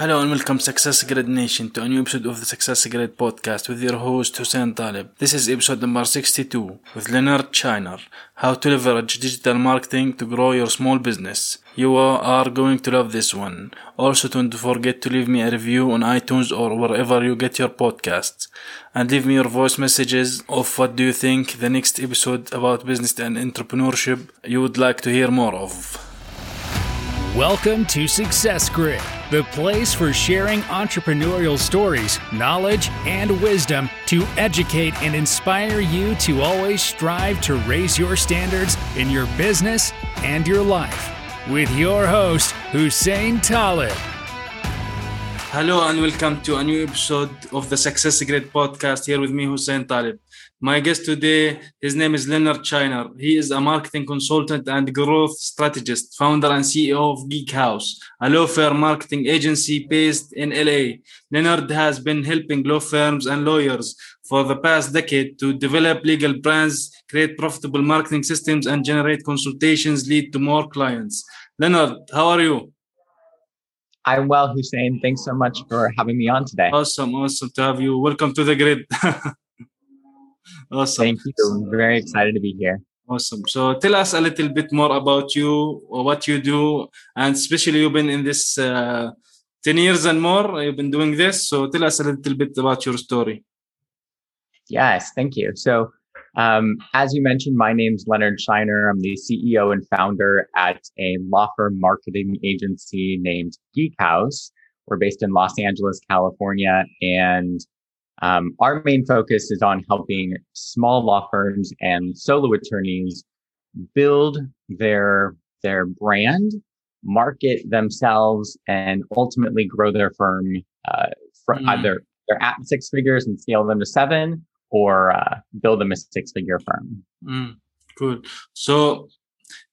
Hello and welcome Success Grid Nation to a new episode of the Success Grid podcast with your host Hussein Talib. This is episode number 62 with Leonard Scheiner. How to leverage digital marketing to grow your small business. You are going to love this one. Also don't forget to leave me a review on iTunes or wherever you get your podcasts. And leave me your voice messages of what do you think the next episode about business and entrepreneurship you would like to hear more of. Welcome to Success Grid, the place for sharing entrepreneurial stories, knowledge, and wisdom to educate and inspire you to always strive to raise your standards in your business and your life. With your host, Hussein Talib. Hello and welcome to a new episode of the Success Grid podcast here with me, Hussein Talib. My guest today, his name is Leonard Scheiner. He is a marketing consultant and growth strategist, founder and CEO of Geek Haus, a law firm marketing agency based in LA. Leonard has been helping law firms and lawyers for the past decade to develop legal brands, create profitable marketing systems, and generate consultations lead to more clients. Leonard, how are you? I'm well, Hussein. Thanks so much for having me on today. Awesome, awesome to have you. Welcome to the grid. Awesome. Thank you. I'm very excited to be here. Awesome. So tell us a little bit more about you, or what you do, and especially you've been in this uh, 10 years and more, you've been doing this. So tell us a little bit about your story. Yes, thank you. So, um, as you mentioned, my name's Leonard Scheiner. I'm the CEO and founder at a law firm marketing agency named Geek Haus. We're based in Los Angeles, California, and um, our main focus is on helping small law firms and solo attorneys build their their brand, market themselves, and ultimately grow their firm uh, mm. either they're at six figures and scale them to seven, or uh, build them a six figure firm. Mm. Cool. So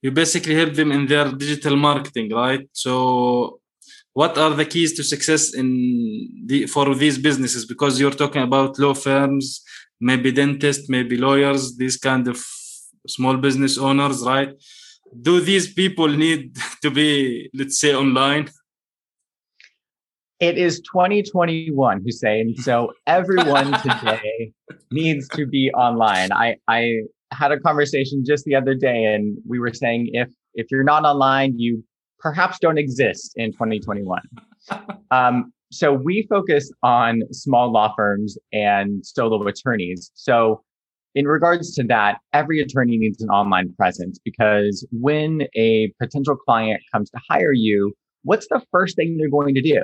you basically help them in their digital marketing, right? So what are the keys to success in the, for these businesses? Because you're talking about law firms maybe dentists maybe lawyers these kind of small business owners right? Do these people need to be let's say online? It is 2021 hussein. So everyone today needs to be online. I i had a conversation just the other day and we were saying if if you're not online you perhaps don't exist in 2021. um, so we focus on small law firms and solo attorneys. So in regards to that, every attorney needs an online presence because when a potential client comes to hire you, what's the first thing they're going to do?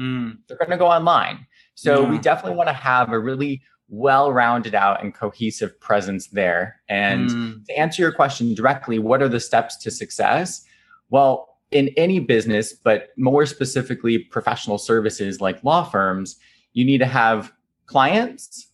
Mm. They're going to go online. So yeah. we definitely want to have a really well rounded out and cohesive presence there. And mm. to answer your question directly, what are the steps to success? Well, in any business, but more specifically professional services like law firms, you need to have clients,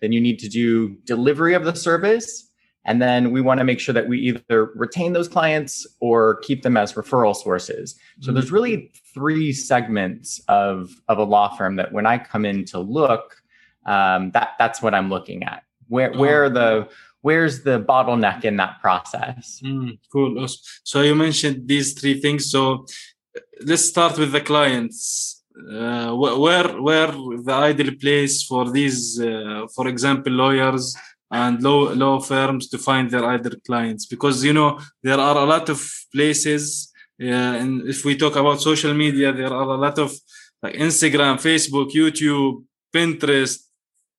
then you need to do delivery of the service. And then we want to make sure that we either retain those clients or keep them as referral sources. So mm-hmm. there's really three segments of, of a law firm that when I come in to look, um, that that's what I'm looking at. Where where the where's the bottleneck in that process? Mm, cool. So you mentioned these three things. So let's start with the clients. Uh, where where the ideal place for these uh, for example lawyers and law law firms to find their ideal clients? Because you know there are a lot of places uh, and if we talk about social media there are a lot of like instagram facebook youtube pinterest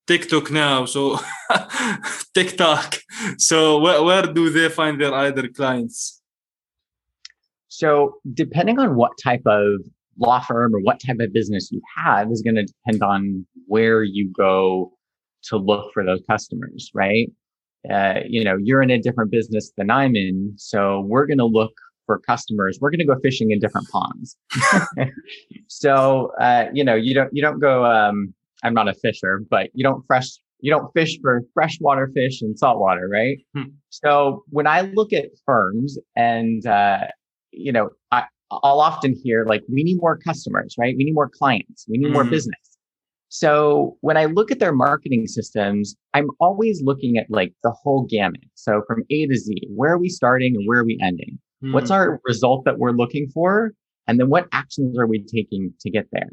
TikTok now, so TikTok. So where, where do they find their either clients? So depending on what type of law firm or what type of business you have is going to depend on where you go to look for those customers, right? Uh, you know, you're in a different business than I'm in, so we're going to look for customers. We're going to go fishing in different ponds. so, uh, you know, you don't you don't go um, I'm not a fisher, but you don't fresh you don't fish for freshwater fish and saltwater, right? Hmm. So when I look at firms and uh, you know, I, I'll often hear like, we need more customers, right? We need more clients, we need more hmm. business. So when I look at their marketing systems, I'm always looking at like the whole gamut. So from A to Z, where are we starting and where are we ending? What's hmm. our result that we're looking for? And then what actions are we taking to get there?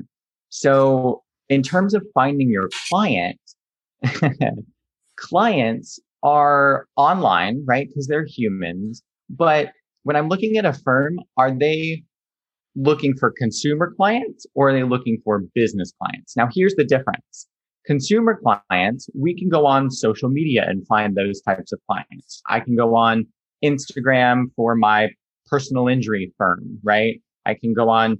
So in terms of finding your client, clients are online, right? Because they're humans. But when I'm looking at a firm, are they looking for consumer clients or are they looking for business clients? Now, here's the difference. Consumer clients, we can go on social media and find those types of clients. I can go on Instagram for my personal injury firm, right? I can go on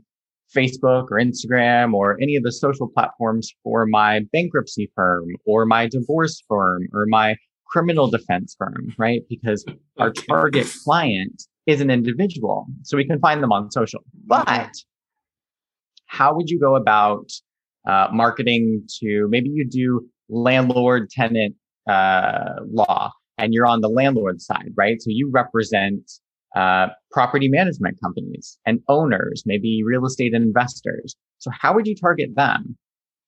Facebook or Instagram or any of the social platforms for my bankruptcy firm or my divorce firm or my criminal defense firm, right? Because our target client is an individual. So we can find them on social. But how would you go about uh, marketing to maybe you do landlord tenant uh, law and you're on the landlord side, right? So you represent uh, property management companies and owners, maybe real estate investors. So how would you target them?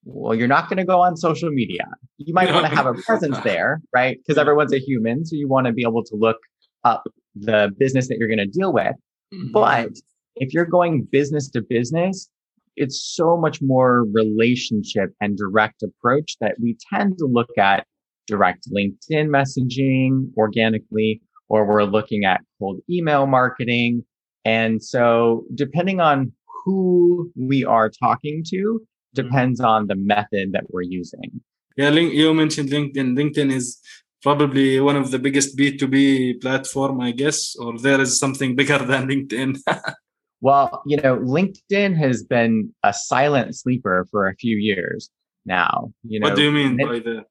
Well, you're not going to go on social media. You might want to have a presence there, right? Because everyone's a human. So you want to be able to look up the business that you're going to deal with. Mm-hmm. But if you're going business to business, it's so much more relationship and direct approach that we tend to look at direct LinkedIn messaging organically, or we're looking at cold email marketing. And so depending on who we are talking to mm-hmm. depends on the method that we're using. Yeah, you mentioned LinkedIn. LinkedIn is probably one of the biggest B2B platform, I guess, or there is something bigger than LinkedIn. well, you know, LinkedIn has been a silent sleeper for a few years now. You know, what do you mean by that?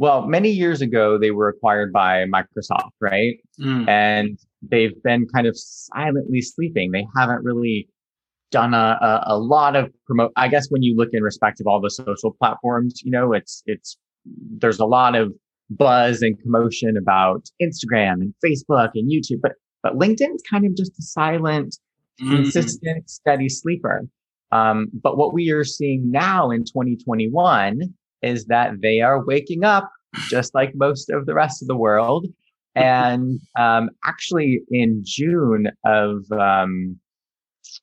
Well, many years ago, they were acquired by Microsoft, right? Mm. And they've been kind of silently sleeping. They haven't really done a, a, a lot of promote. I guess when you look in respect of all the social platforms, you know, it's, it's, there's a lot of buzz and commotion about Instagram and Facebook and YouTube, but but LinkedIn is kind of just a silent, mm-hmm. consistent, steady sleeper. Um, but what we are seeing now in 2021 is that they are waking up just like most of the rest of the world. And um, actually, in June of, um,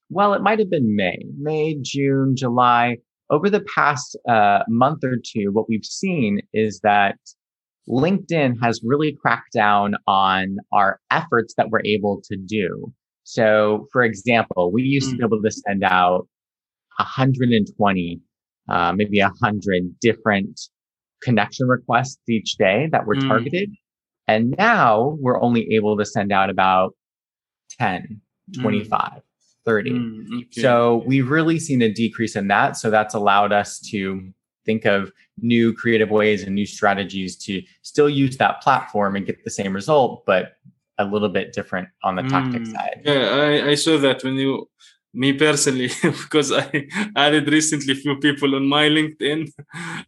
well, it might have been May, May, June, July. Over the past uh, month or two, what we've seen is that LinkedIn has really cracked down on our efforts that we're able to do. So, for example, we used to be mm. able to send out 120, uh, maybe 100 different connection requests each day that were mm. targeted. And now we're only able to send out about 10, mm. 25, mm. 30. Mm, okay. So we've really seen a decrease in that. So that's allowed us to think of new creative ways and new strategies to still use that platform and get the same result, but a little bit different on the tactic mm, side. Yeah, I, I saw that when you me personally because i added recently few people on my linkedin.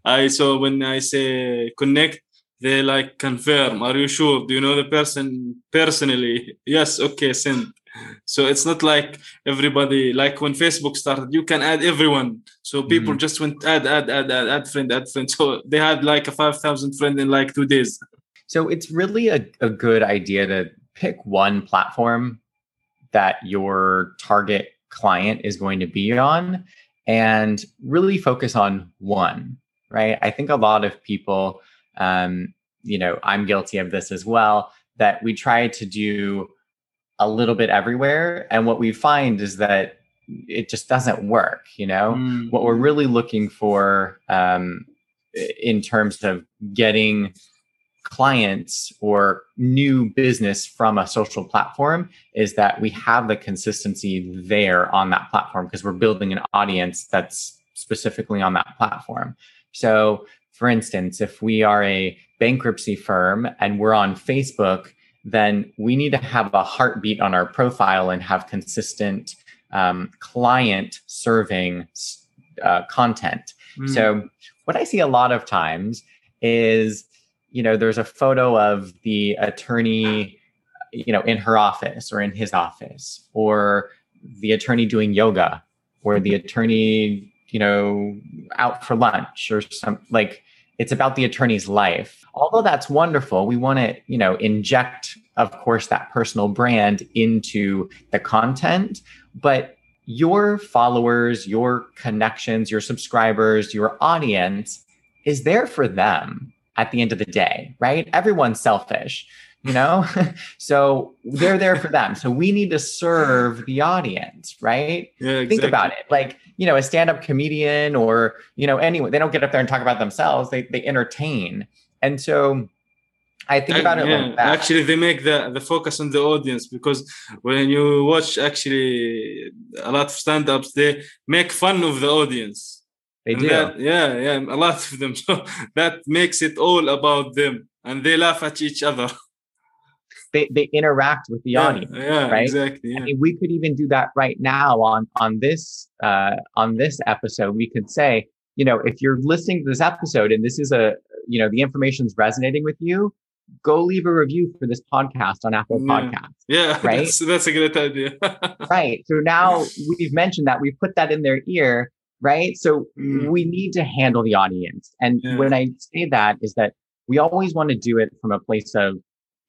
I saw when i say connect they like confirm. Are you sure? Do you know the person personally? Yes okay send. So it's not like everybody like when facebook started you can add everyone. So people mm-hmm. just went add add add add add friend add friend. So they had like a 5000 friend in like two days. So it's really a, a good idea to pick one platform that your target client is going to be on and really focus on one right i think a lot of people um, you know i'm guilty of this as well that we try to do a little bit everywhere. And what we find is that it just doesn't work. You know, mm. what we're really looking for um, in terms of getting clients or new business from a social platform is that we have the consistency there on that platform because we're building an audience that's specifically on that platform. So, for instance, if we are a bankruptcy firm and we're on Facebook, then we need to have a heartbeat on our profile and have consistent um, client serving uh, content. Mm. So, what I see a lot of times is, you know, there's a photo of the attorney, you know, in her office or in his office, or the attorney doing yoga, or the attorney, you know, out for lunch or some like it's about the attorney's life. Although that's wonderful, we want to, you know, inject, of course, that personal brand into the content. But your followers, your connections, your subscribers, your audience is there for them at the end of the day, right? Everyone's selfish, you know? so they're there for them. So we need to serve the audience, right? Yeah, exactly. Think about it. Like, you know, a stand-up comedian or, you know, anyone, they don't get up there and talk about themselves. They they entertain. And so I think about it yeah, like that. Actually, they make the, the focus on the audience because when you watch actually a lot of stand-ups, they make fun of the audience. They And do. that- yeah, yeah, a lot of them. So that makes it all about them, and they laugh at each other. they they interact with the yeah, audience. yeah, right? exactly. I mean, we could even do that right now on on this uh, on this episode. We could say, you know, if you're listening to this episode and this is a, you know, the information's resonating with you, go leave a review for this podcast on Apple Yeah. Podcasts. Yeah, Right? that's, that's a great idea. Right. So now we've mentioned that we put that in their ear, right? So Mm. we need to handle the audience. And Yeah. when I say that is that we always want to do it from a place of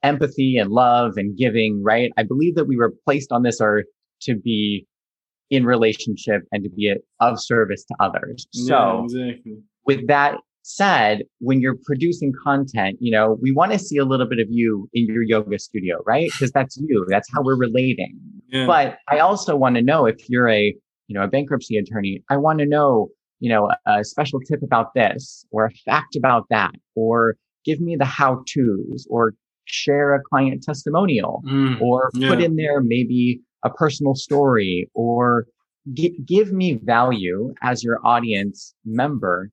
empathy and love and giving, right? I believe that we were placed on this earth to be in relationship and to be of service to others. So yeah, exactly. with that said, when you're producing content, you know, we want to see a little bit of you in your yoga studio, right? Because that's you. That's how we're relating. Yeah. But I also want to know if you're a, you know, a bankruptcy attorney, I want to know, you know, a special tip about this or a fact about that, or give me the how to's or share a client testimonial Mm, or put in there maybe a personal story or gi- give me value as your audience member.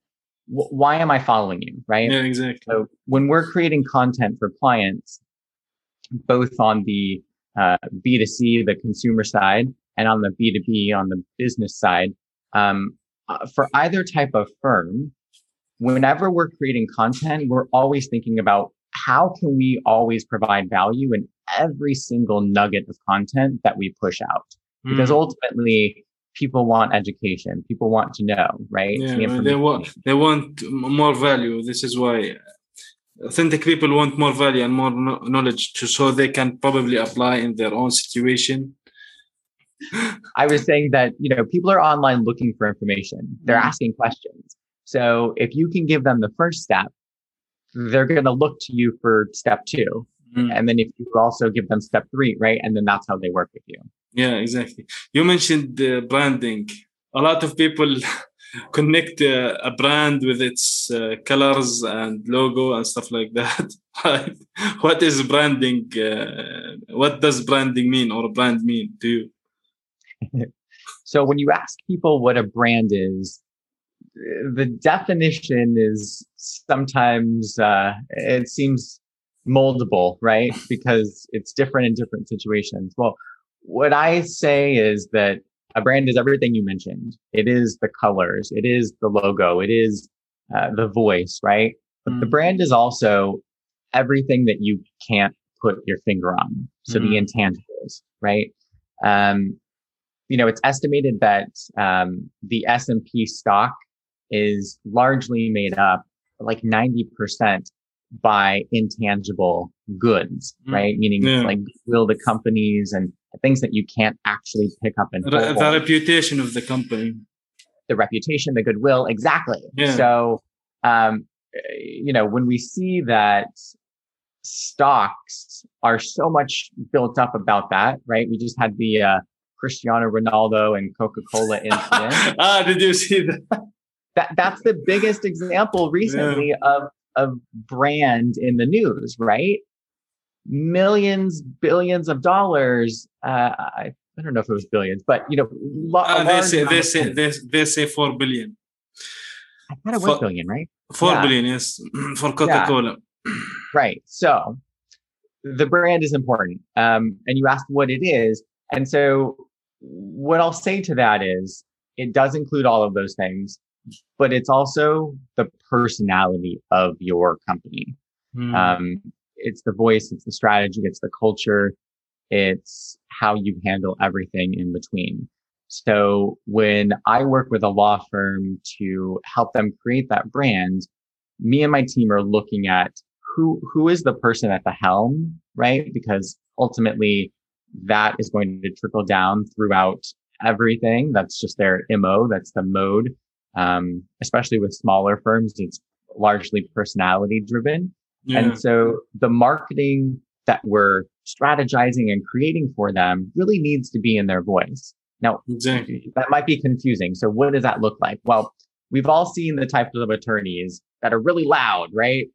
Wh- why am I following you? Right. yeah, exactly. So when we're creating content for clients, both on the uh, B2C, the consumer side, and on the B2B, on the business side, um, uh, for either type of firm, whenever we're creating content, we're always thinking about how can we always provide value in every single nugget of content that we push out? Because Mm. ultimately, people want education. People want to know, right? Yeah, The they want they want more value. This is why authentic people want more value and more knowledge to so they can probably apply in their own situation. I was saying that, you know, people are online looking for information. They're Mhm. asking questions. So if you can give them the first step, they're going to look to you for step two. Mm. And then if you also give them step three, right? And then that's how they work with you. Yeah, exactly. You mentioned uh, branding. A lot of people connect uh, a brand with its uh, colors and logo and stuff like that. Right? what is branding? Uh, what does branding mean or brand mean to you? So when you ask people what a brand is, the definition is sometimes, uh, it seems moldable, right? Because it's different in different situations. Well, what I say is that a brand is everything you mentioned. It is the colors. It is the logo. It is uh, the voice, right? But the Mm. brand is also everything that you can't put your finger on. So the Mm. intangibles, right? Um, you know, it's estimated that um, the S and P stock is largely made up, like ninety percent, by intangible goods, Mm. right? Meaning Yeah. like will the companies and things that you can't actually pick up and Re- the reputation of the company. the reputation, the goodwill, exactly. Yeah. So, um, you know, when we see that stocks are so much built up about that, right? We just had the uh, Cristiano Ronaldo and Coca Cola incident. ah, did you see that? that that's the biggest example recently of of brand in the news, right? Millions, billions of dollars. Uh, I, I don't know if it was billions, but you know, lo- a Ah, they say they say they, they say four billion. I thought it was for- billion, right? Four Yeah. billion, yes, for Coca Cola. Right. So the brand is important. Um, and you asked what it is. And so what I'll say to that is it does include all of those things, but it's also the personality of your company. Hmm. Um, it's the voice, it's the strategy, it's the culture, it's how you handle everything in between. So when I work with a law firm to help them create that brand, me and my team are looking at who, who is the person at the helm, right? Because ultimately that is going to trickle down throughout everything. That's just their MO. That's the mode. Um, especially with smaller firms, it's largely personality driven. Yeah. And so the marketing that we're strategizing and creating for them really needs to be in their voice. Now, exactly. that might be confusing. So what does that look like? Well, we've all seen the types of attorneys that are really loud, right?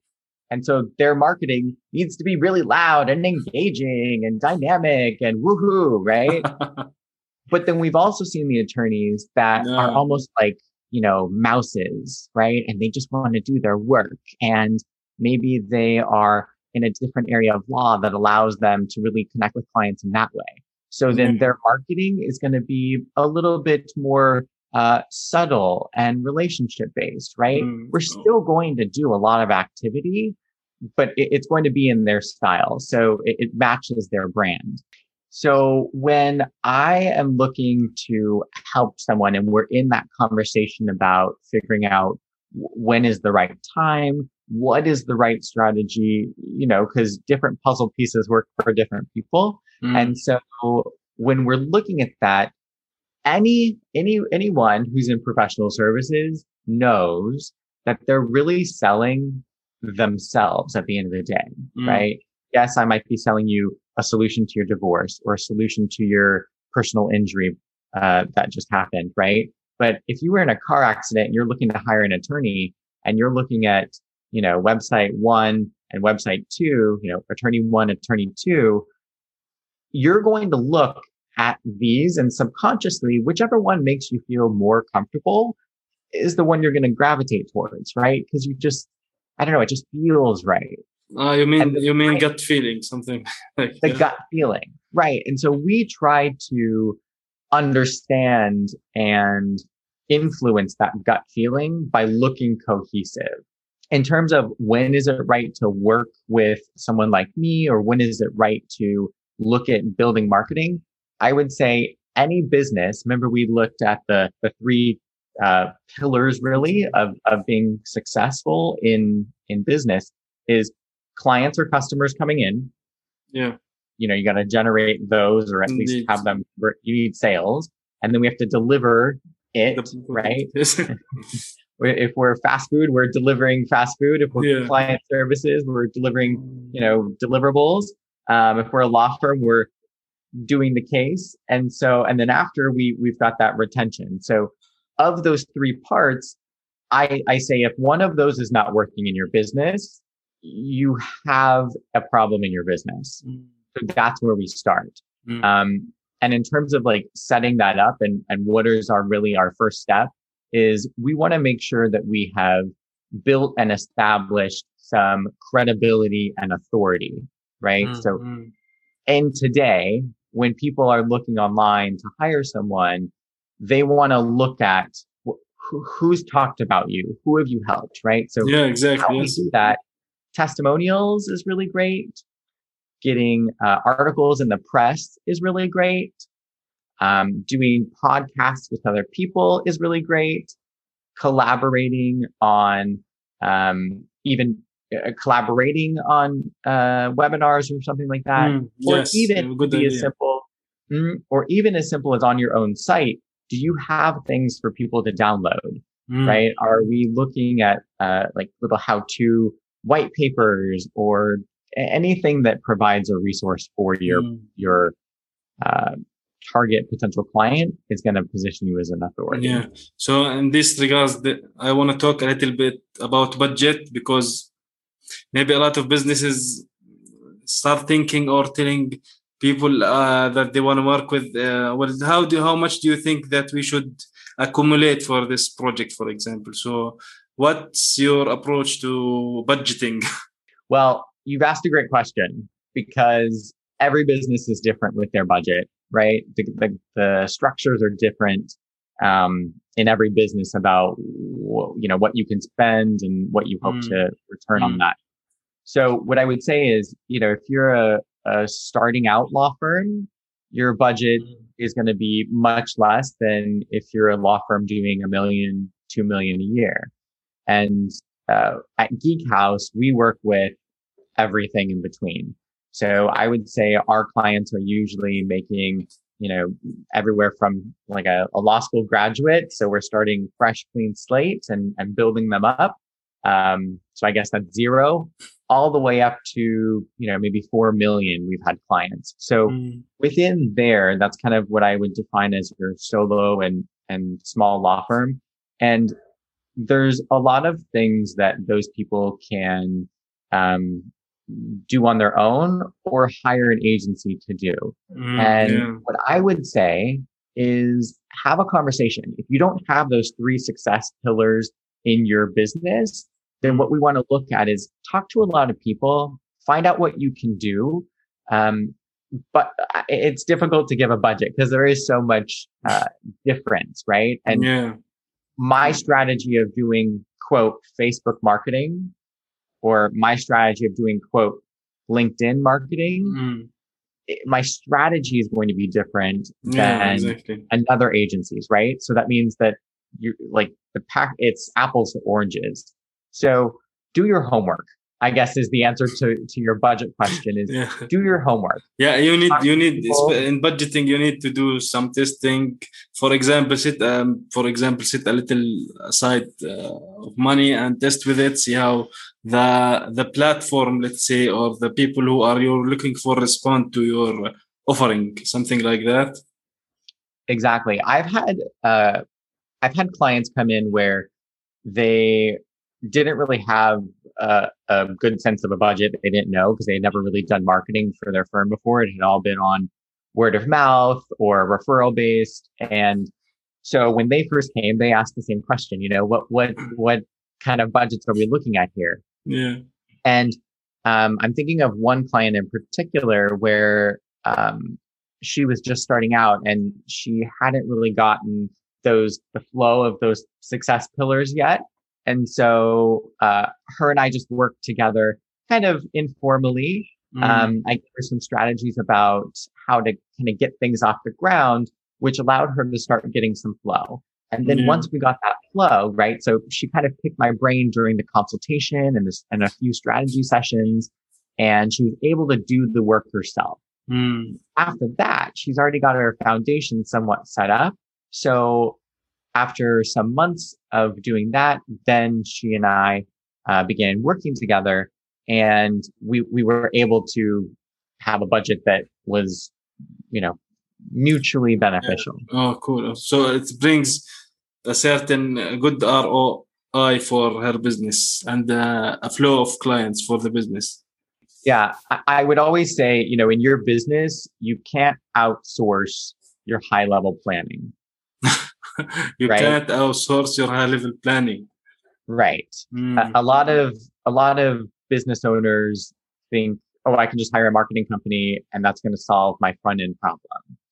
And so their marketing needs to be really loud and engaging and dynamic and woohoo, right? but then we've also seen the attorneys that no. are almost like, you know, mouses, right? And they just want to do their work. And maybe they are in a different area of law that allows them to really connect with clients in that way. So then their marketing is going to be a little bit more uh, subtle and relationship based, right? Mm-hmm. We're still going to do a lot of activity, but it, it's going to be in their style. So it, it matches their brand. So when I am looking to help someone and we're in that conversation about figuring out when is the right time, what is the right strategy, you know, because different puzzle pieces work for different people. Mm. And so when we're looking at that, any, any, anyone who's in professional services knows that they're really selling themselves at the end of the day, mm. right? Yes, I might be selling you a solution to your divorce or a solution to your personal injury uh, that just happened, right? But if you were in a car accident and you're looking to hire an attorney and you're looking at, you know, website one and website two, you know, attorney one, attorney two, you're going to look at these and subconsciously, whichever one makes you feel more comfortable is the one you're going to gravitate towards, right? Because you just, I don't know, it just feels right. Uh, you mean you mean gut feeling, something like the yeah. gut feeling, right? And so we try to understand and influence that gut feeling by looking cohesive. In terms of when is it right to work with someone like me, or when is it right to look at building marketing? I would say any business. Remember, we looked at the the three uh, pillars really of of being successful in in business is clients or customers coming in. Yeah. You know, you got to generate those or at Indeed. least have them, you need sales. And then we have to deliver it, right? if we're fast food, we're delivering fast food. If we're yeah. client services, we're delivering, you know, deliverables. Um, if we're a law firm, we're doing the case. And so, and then after we, we've got that retention. So of those three parts, I, I say if one of those is not working in your business, you have a problem in your business. Mm. So that's where we start. Mm. Um, and in terms of like setting that up and, and what is our really our first step is we want to make sure that we have built and established some credibility and authority, right? Mm-hmm. So, and today, when people are looking online to hire someone, they want to look at who's talked about you, who have you helped, right? So, yeah, exactly. How we do that testimonials is really great. Getting uh, articles in the press is really great. Um, doing podcasts with other people is really great. Collaborating on um, even uh, collaborating on uh, webinars or something like that, mm, or yes, even be idea. as simple, mm, or even as simple as on your own site. Do you have things for people to download? Mm. Right? Are we looking at uh, like little how-to white papers or anything that provides a resource for your mm. your uh, target potential client is going to position you as an authority. Yeah. So in this regards, the, I want to talk a little bit about budget because maybe a lot of businesses start thinking or telling people uh, that they want to work with. Uh, well, how do how much do you think that we should accumulate for this project, for example? So What's your approach to budgeting? Well, you've asked a great question because every business is different with their budget, right? The, the, the structures are different um, in every business about you know what you can spend and what you hope mm. to return mm. on that. So what I would say is, you know, if you're a, a starting out law firm, your budget mm. is going to be much less than if you're a law firm doing a million, two million a year. And uh, at Geek Haus, we work with everything in between. So I would say our clients are usually making, you know, everywhere from like a, a, law school graduate. So we're starting fresh, clean slates and, and building them up. Um, so I guess that's zero all the way up to, you know, maybe 4 million we've had clients. So mm. within there, that's kind of what I would define as your solo and, and small law firm. And there's a lot of things that those people can, um, do on their own or hire an agency to do. Mm, and yeah. what I would say is have a conversation. If you don't have those three success pillars in your business, then what we want to look at is talk to a lot of people, find out what you can do. Um, but it's difficult to give a budget because there is so much uh, difference, right? And yeah. my strategy of doing quote Facebook marketing or my strategy of doing quote LinkedIn marketing, mm. it, my strategy is going to be different yeah, than exactly. another agencies, right? So that means that you like the pack, it's apples to oranges. So do your homework. I guess is the answer to, to your budget question is yeah. do your homework. Yeah, you need you need in budgeting you need to do some testing. For example, sit um, for example sit a little aside uh, of money and test with it. See how the the platform, let's say, or the people who are you're looking for respond to your offering, something like that. Exactly. I've had uh, I've had clients come in where they didn't really have a, a, good sense of a budget. They didn't know because they had never really done marketing for their firm before. It had all been on word of mouth or referral based. And so when they first came, they asked the same question, you know, what, what, what kind of budgets are we looking at here? Yeah. And, um, I'm thinking of one client in particular where, um, she was just starting out and she hadn't really gotten those, the flow of those success pillars yet. And so uh, her and I just worked together kind of informally. Mm. Um, I gave her some strategies about how to kind of get things off the ground, which allowed her to start getting some flow. And then once we got that flow, right? So she kind of picked my brain during the consultation and this and a few strategy sessions, and she was able to do the work herself. Mm. After that, she's already got her foundation somewhat set up. So after some months of doing that, then she and I uh, began working together and we, we were able to have a budget that was, you know, mutually beneficial. Yeah. Oh, cool. So it brings a certain good ROI for her business and uh, a flow of clients for the business. Yeah. I would always say, you know, in your business, you can't outsource your high level planning you right? can't outsource your high level planning. Right. Mm. A, a, lot of a lot of business owners think, oh, I can just hire a marketing company and that's going to solve my front end problem.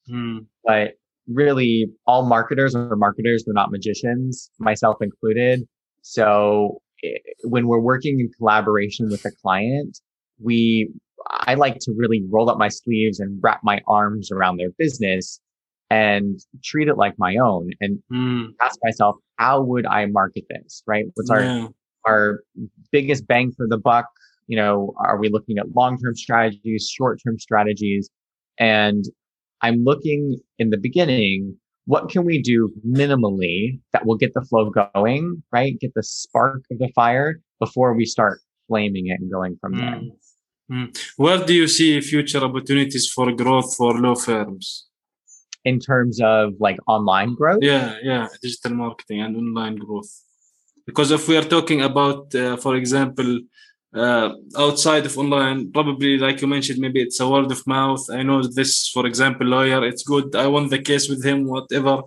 Mm. But really, all marketers are marketers. They're not magicians, myself included. So when we're working in collaboration with a client, we I like to really roll up my sleeves and wrap my arms around their business and treat it like my own and mm. ask myself, how would I market this? Right? What's yeah. our our biggest bang for the buck? You know, are we looking at long-term strategies, short-term strategies? And I'm looking in the beginning, what can we do minimally that will get the flow going, right? Get the spark of the fire before we start flaming it and going from mm. there. Mm. Where do you see future opportunities for growth for law firms? In terms of like online growth? Yeah, yeah, digital marketing and online growth. Because if we are talking about, uh, for example, uh, outside of online, probably like you mentioned, maybe it's a word of mouth. I know this, for example, lawyer, it's good. I won the case with him, whatever.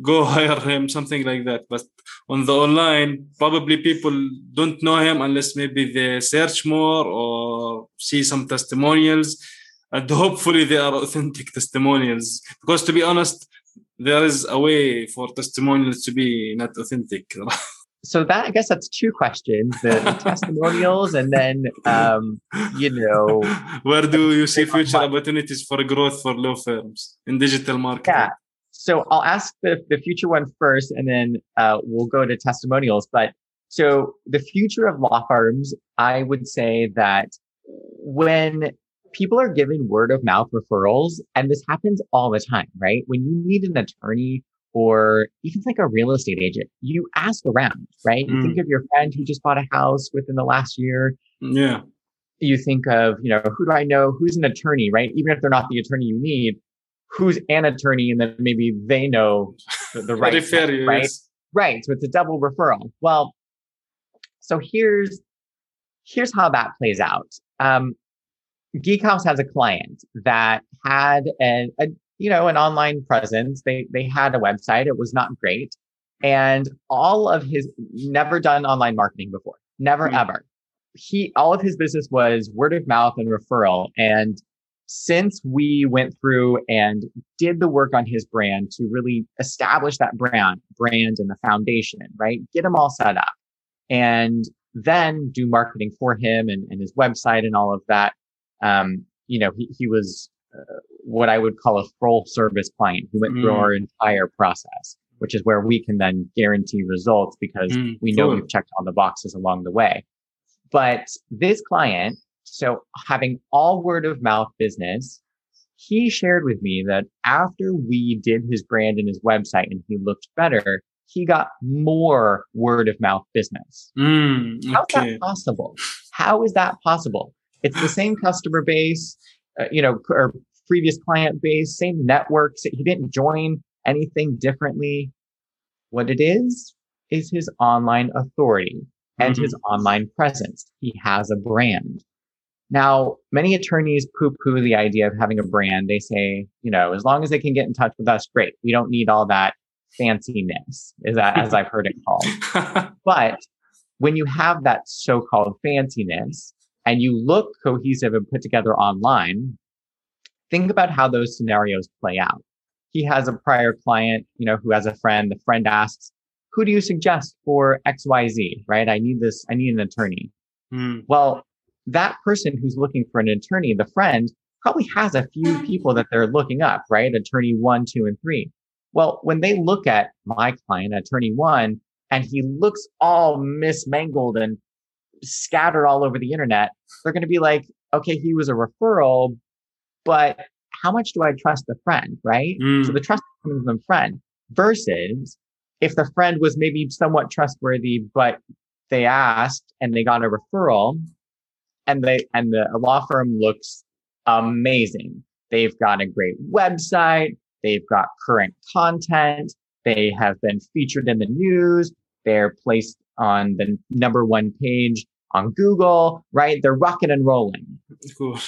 Go hire him, something like that. But on the online, probably people don't know him unless maybe they search more or see some testimonials and hopefully they are authentic testimonials. Because to be honest there is a way for testimonials to be not authentic. So that i guess that's two questions the, the testimonials and then um, you know where do you see future opportunities for growth for law firms in digital marketing? Yeah. So i'll ask the, the future one first and then uh, we'll go to testimonials. But so the future of law firms i would say that when people are giving word of mouth referrals, and this happens all the time, right? When you need an attorney or even like a real estate agent, you ask around, right? You think Mm. of your friend who just bought a house within the last year. Yeah. You think of, you know, who do I know? Who's an attorney, right? Even if they're not the attorney you need, who's an attorney? And then maybe they know the, the right, you, right? yes. Right. So it's a double referral. Well, so here's here's how that plays out. Um, Geek Haus has a client that had a, a you know an online presence. They they had a website. It was not great, and all of his never done online marketing before, never Hmm. ever. He all of his business was word of mouth and referral. And since we went through and did the work on his brand to really establish that brand, brand and the foundation, right? Get him all set up and then do marketing for him and, and his website and all of that. Um, you know, he, he was uh, what I would call a full service client. He went through Mm. our entire process, which is where we can then guarantee results because Mm, we know cool. we've checked all the boxes along the way. But this client, so having all word of mouth business, he shared with me that after we did his brand and his website and he looked better, he got more word of mouth business. Mm, How's that possible? How is that possible? It's the same customer base, uh, you know, or previous client base, same networks. He didn't join anything differently. What it is, is his online authority and his online presence. He has a brand. Now, many attorneys poo poo the idea of having a brand. They say, you know, as long as they can get in touch with us, great. We don't need all that fanciness, is that as I've heard it called. But when you have that so-called fanciness and you look cohesive and put together online, think about how those scenarios play out. He has a prior client, you know, who has a friend. The friend asks, who do you suggest for XYZ, right? I need this, I need an attorney. Mm, Well, that person who's looking for an attorney, the friend probably has a few people that they're looking up, right? Attorney one, two, and three. Well, when they look at my client, attorney one, and he looks all mismangled and scattered all over the internet, they're going to be like, okay, he was a referral, but how much do I trust the friend, right? So mm, the trust coming from the friend versus if the friend was maybe somewhat trustworthy, but they asked and they got a referral and they, and the law firm looks amazing. They've got a great website. They've got current content. They have been featured in the news. They're placed on the number one page on Google, right? They're rocking and rolling. cool.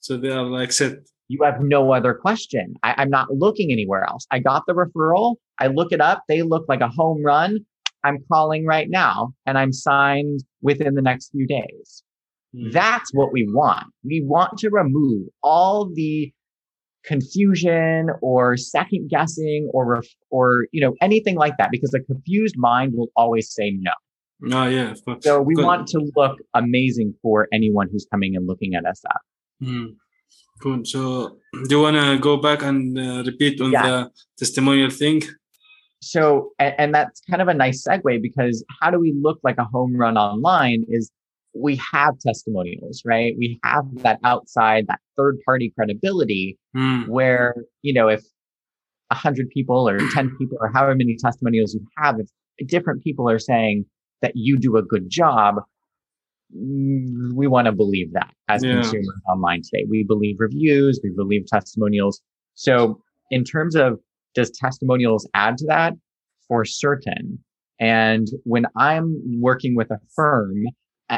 So they are like set. you have no other question. I, I'm not looking anywhere else. I got the referral. I look it up. They look like a home run. I'm calling right now and I'm signed within the next few days. Mm. That's what we want. We want to remove all the confusion or second guessing or, or, you know, anything like that because a confused mind will always say no. Oh yeah, course. So we Good. want to look amazing for anyone who's coming and looking at us up. Mm. Cool. So do you wanna go back and uh, repeat on Yeah. the testimonial thing? so and, and that's kind of a nice segue because how do we look like a home run online is we have testimonials right? We have that outside that third party credibility Mm. where you know if a hundred people or 10 people or however many testimonials you have if different people are saying that you do a good job mm, we want to believe that as Yeah. consumers online today. We believe reviews we believe testimonials. So in terms of does testimonials add to that? For certain. And when i'm working with a firm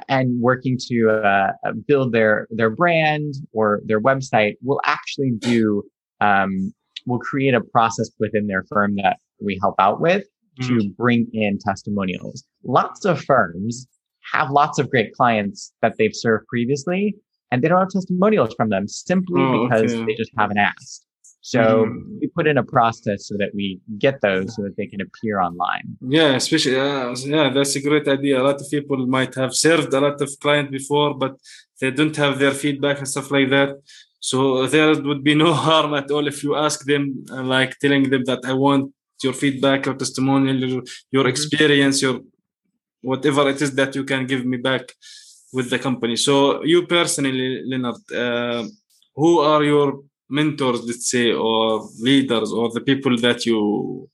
and working to uh, build their their brand or their website we'll actually do um, we'll create a process within their firm that we help out with to bring in testimonials. Lots of firms have lots of great clients that they've served previously and they don't have testimonials from them simply Oh, because okay. they just haven't asked so Mm. we put in a process so that we get those so that they can appear online Yeah, especially uh, yeah, that's a great idea. A lot of people might have served a lot of clients before, but they don't have their feedback and stuff like that. So there would be no harm at all if you ask them, uh, like telling them that I want your feedback, your testimonial, your, your Mhm. experience, your whatever it is that you can give me back. with the company. So you personally, Leonard, uh, who are your mentors, let's say, or leaders, or the people that you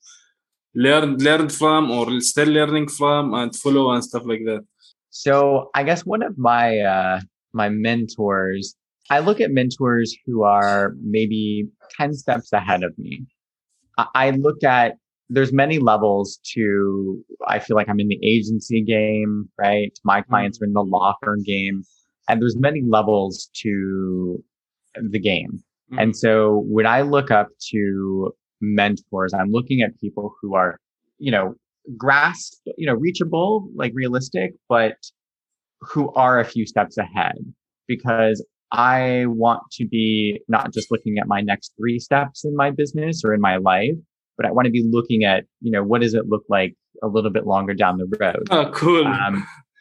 learned learned from, or still learning from, and follow and stuff like that? So I guess one of my uh, my mentors, I look at mentors who are maybe ten steps ahead of me. I, I look at there's many levels to i feel like i'm in the agency game right my mm-hmm. clients are in the law firm game and there's many levels to the game mm-hmm. and so when i look up to mentors i'm looking at people who are you know grasp you know reachable like realistic but who are a few steps ahead because i want to be not just looking at my next three steps in my business or in my life but I want to be looking at, you know, what does it look like a little bit longer down the road? Oh, cool.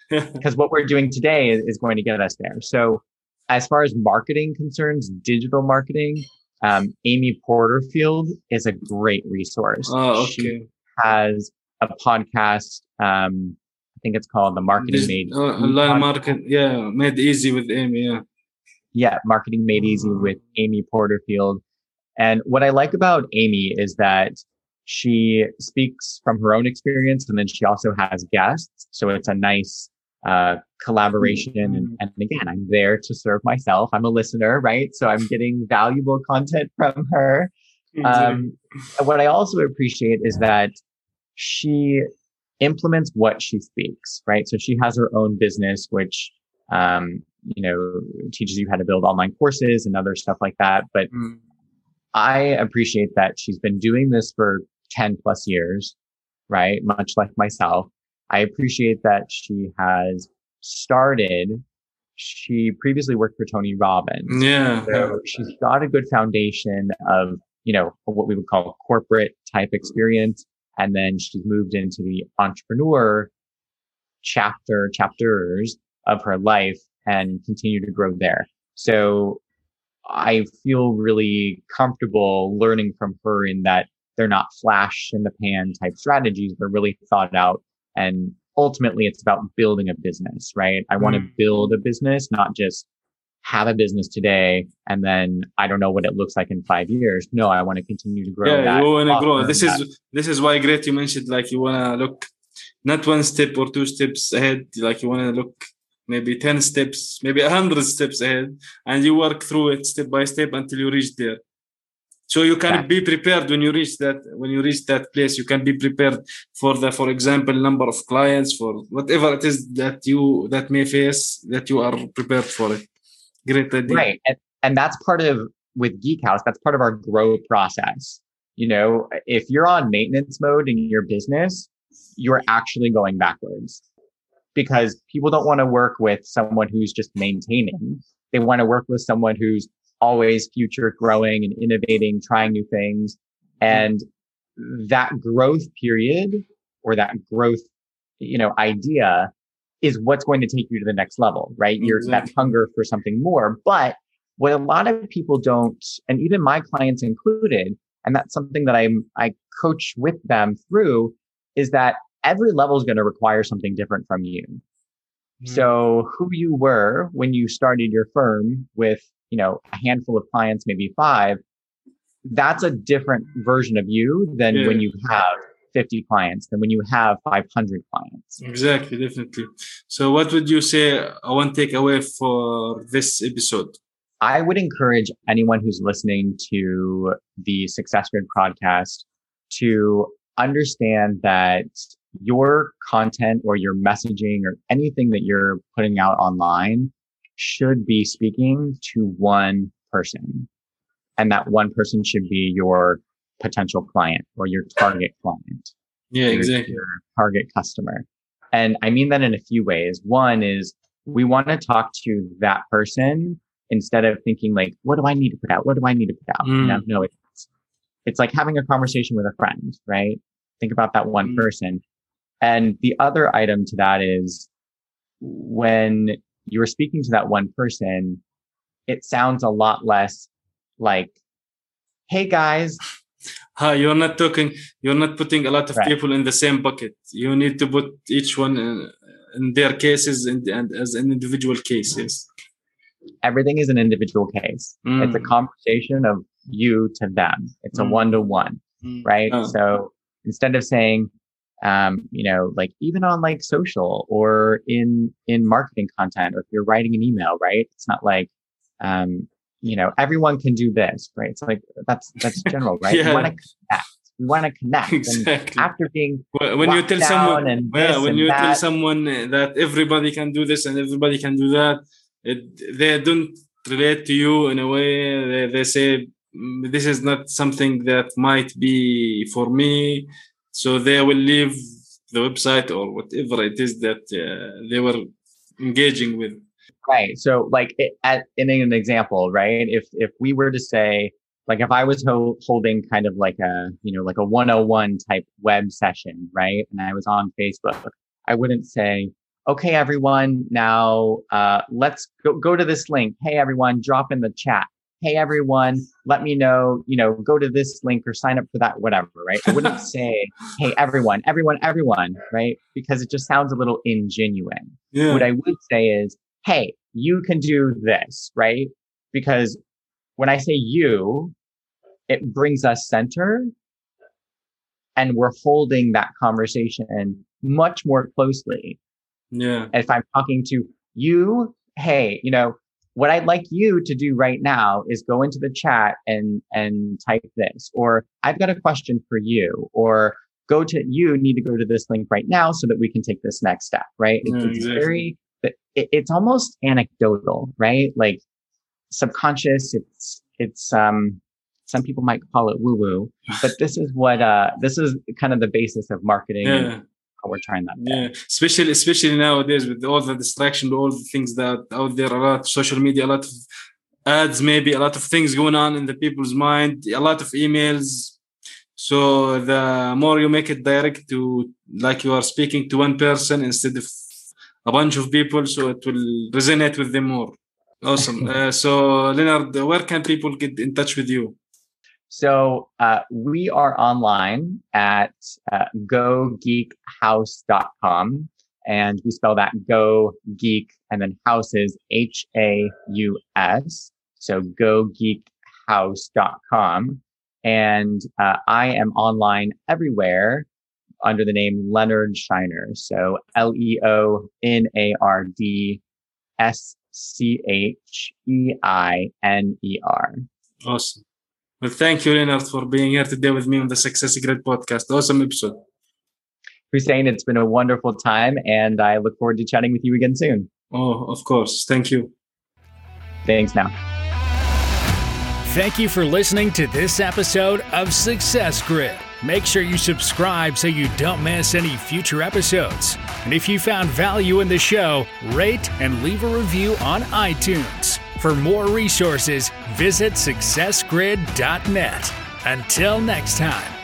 Because um, what we're doing today is, is, going to get us there. So, as far as marketing concerns, digital marketing, um, Amy Porterfield is a great resource. Oh, okay. She has a podcast. Um, I think it's called the Marketing this, Made. Uh, online market, yeah, made easy with Amy. Yeah. Yeah, marketing made easy with Amy Porterfield. And what I like about Amy is that she speaks from her own experience and then she also has guests. So it's a nice uh, collaboration. And, mm-hmm. and again, I'm there to serve myself. I'm a listener, right? So I'm getting valuable content from her. Um, what I also appreciate is that she implements what she speaks, right? So she has her own business, which, um, you know, teaches you how to build online courses and other stuff like that. But mm. I appreciate that she's been doing this for 10 plus years, right? Much like myself. I appreciate that she has started. She previously worked for Tony Robbins. Yeah. So she's got a good foundation of, you know, what we would call corporate type experience. And then she's moved into the entrepreneur chapter, chapters of her life and continue to grow there. So I feel really comfortable learning from her in that they're not flash in the pan type strategies. They're really thought out. And ultimately it's about building a business, right? I mm. want to build a business, not just have a business today and then I don't know what it looks like in five years. No, I want to continue to grow. Yeah, you want to grow. This that. is this is why great you mentioned like you want to look not one step or two steps ahead. Like you want to look maybe 10 steps, maybe 100 steps ahead, and you work through it step by step until you reach there. So you can be prepared when you reach that when you reach that place. You can be prepared for the, for example, number of clients, for whatever it is that you that may face, that you are prepared for it. Great idea. Right, and, and that's part of with Geek Haus. That's part of our grow process. You know, if you're on maintenance mode in your business, you're actually going backwards because people don't want to work with someone who's just maintaining. They want to work with someone who's always future growing and innovating, trying new things. And that growth period or that growth, you know, idea is what's going to take you to the next level, right? You're that hunger for something more. But what a lot of people don't, and even my clients included, and that's something that I'm, I coach with them through is that every level is going to require something different from you. Mm-hmm. So who you were when you started your firm with, you know, a handful of clients, maybe five, that's a different version of you than yeah. when you have 50 clients than when you have 500 clients. Exactly, definitely. So what would you say I want to take away for this episode? I would encourage anyone who's listening to the Success Grid podcast to understand that your content or your messaging or anything that you're putting out online should be speaking to one person. And that one person should be your potential client or your target client. Yeah, exactly. Your target customer. And I mean that in a few ways. One is we want to talk to that person instead of thinking like, what do I need to put out? What do I need to put out? Mm. No, no, it's, it's like having a conversation with a friend, right? Think about that one mm. person. And the other item to that is when you were speaking to that one person, it sounds a lot less like, Hey guys. Hi, you're not talking, you're not putting a lot of right. people in the same bucket. You need to put each one in, in their cases and, and as an individual cases. Everything is an individual case. Mm. It's a mm. conversation of you to them. It's a one to one, right? Oh. So instead of saying, um, you know, like even on like social or in in marketing content, or if you're writing an email, right? It's not like, um, you know, everyone can do this, right? It's like that's that's general, right? yeah. We want to connect. We want to connect. Exactly. And after being when you tell someone, yeah, when you that, tell someone that everybody can do this and everybody can do that, it, they don't relate to you in a way. They, they say mm, this is not something that might be for me so they will leave the website or whatever it is that uh, they were engaging with. Right. So like it, at, in an example right? If if we were to say like if i was ho- holding kind of like a you know like a 101 type web session right? And i was on facebook i wouldn't say okay everyone now uh, let's go, go to this link. Hey everyone drop in the chat hey everyone let me know you know go to this link or sign up for that whatever right? I wouldn't say hey everyone everyone everyone right? Because it just sounds a little ingenuine. Yeah. what i would say is hey you can do this right? Because when i say you it brings us center and we're holding that conversation much more closely. Yeah. If i'm talking to you hey you know what I'd like you to do right now is go into the chat and, and type this, or I've got a question for you, or go to, you need to go to this link right now so that we can take this next step, right? It's, mm, it's very, it, it's almost anecdotal, right? Like subconscious. It's, it's, um, some people might call it woo woo, but this is what, uh, this is kind of the basis of marketing. Yeah we're trying that. Yeah, especially especially nowadays with all the distraction, all the things that out there, a lot of social media, a lot of ads, maybe a lot of things going on in the people's mind, a lot of emails. So the more you make it direct to like you are speaking to one person instead of a bunch of people, so it will resonate with them more. Awesome. uh, so Leonard, where can people get in touch with you? So uh, we are online at uh, gogeekhaus.com. And we spell that go geek and then house is H A U S. So gogeekhaus.com. And uh, I am online everywhere under the name Leonard Scheiner. So L E O N A R D S C H E I N E R. Awesome. Well, thank you, Leonard, for being here today with me on the Success Grid podcast. Awesome episode. Hussein, it's been a wonderful time, and I look forward to chatting with you again soon. Oh, of course. Thank you. Thanks now. Thank you for listening to this episode of Success Grid. Make sure you subscribe so you don't miss any future episodes. And if you found value in the show, rate and leave a review on iTunes. For more resources, visit successgrid.net. Until next time.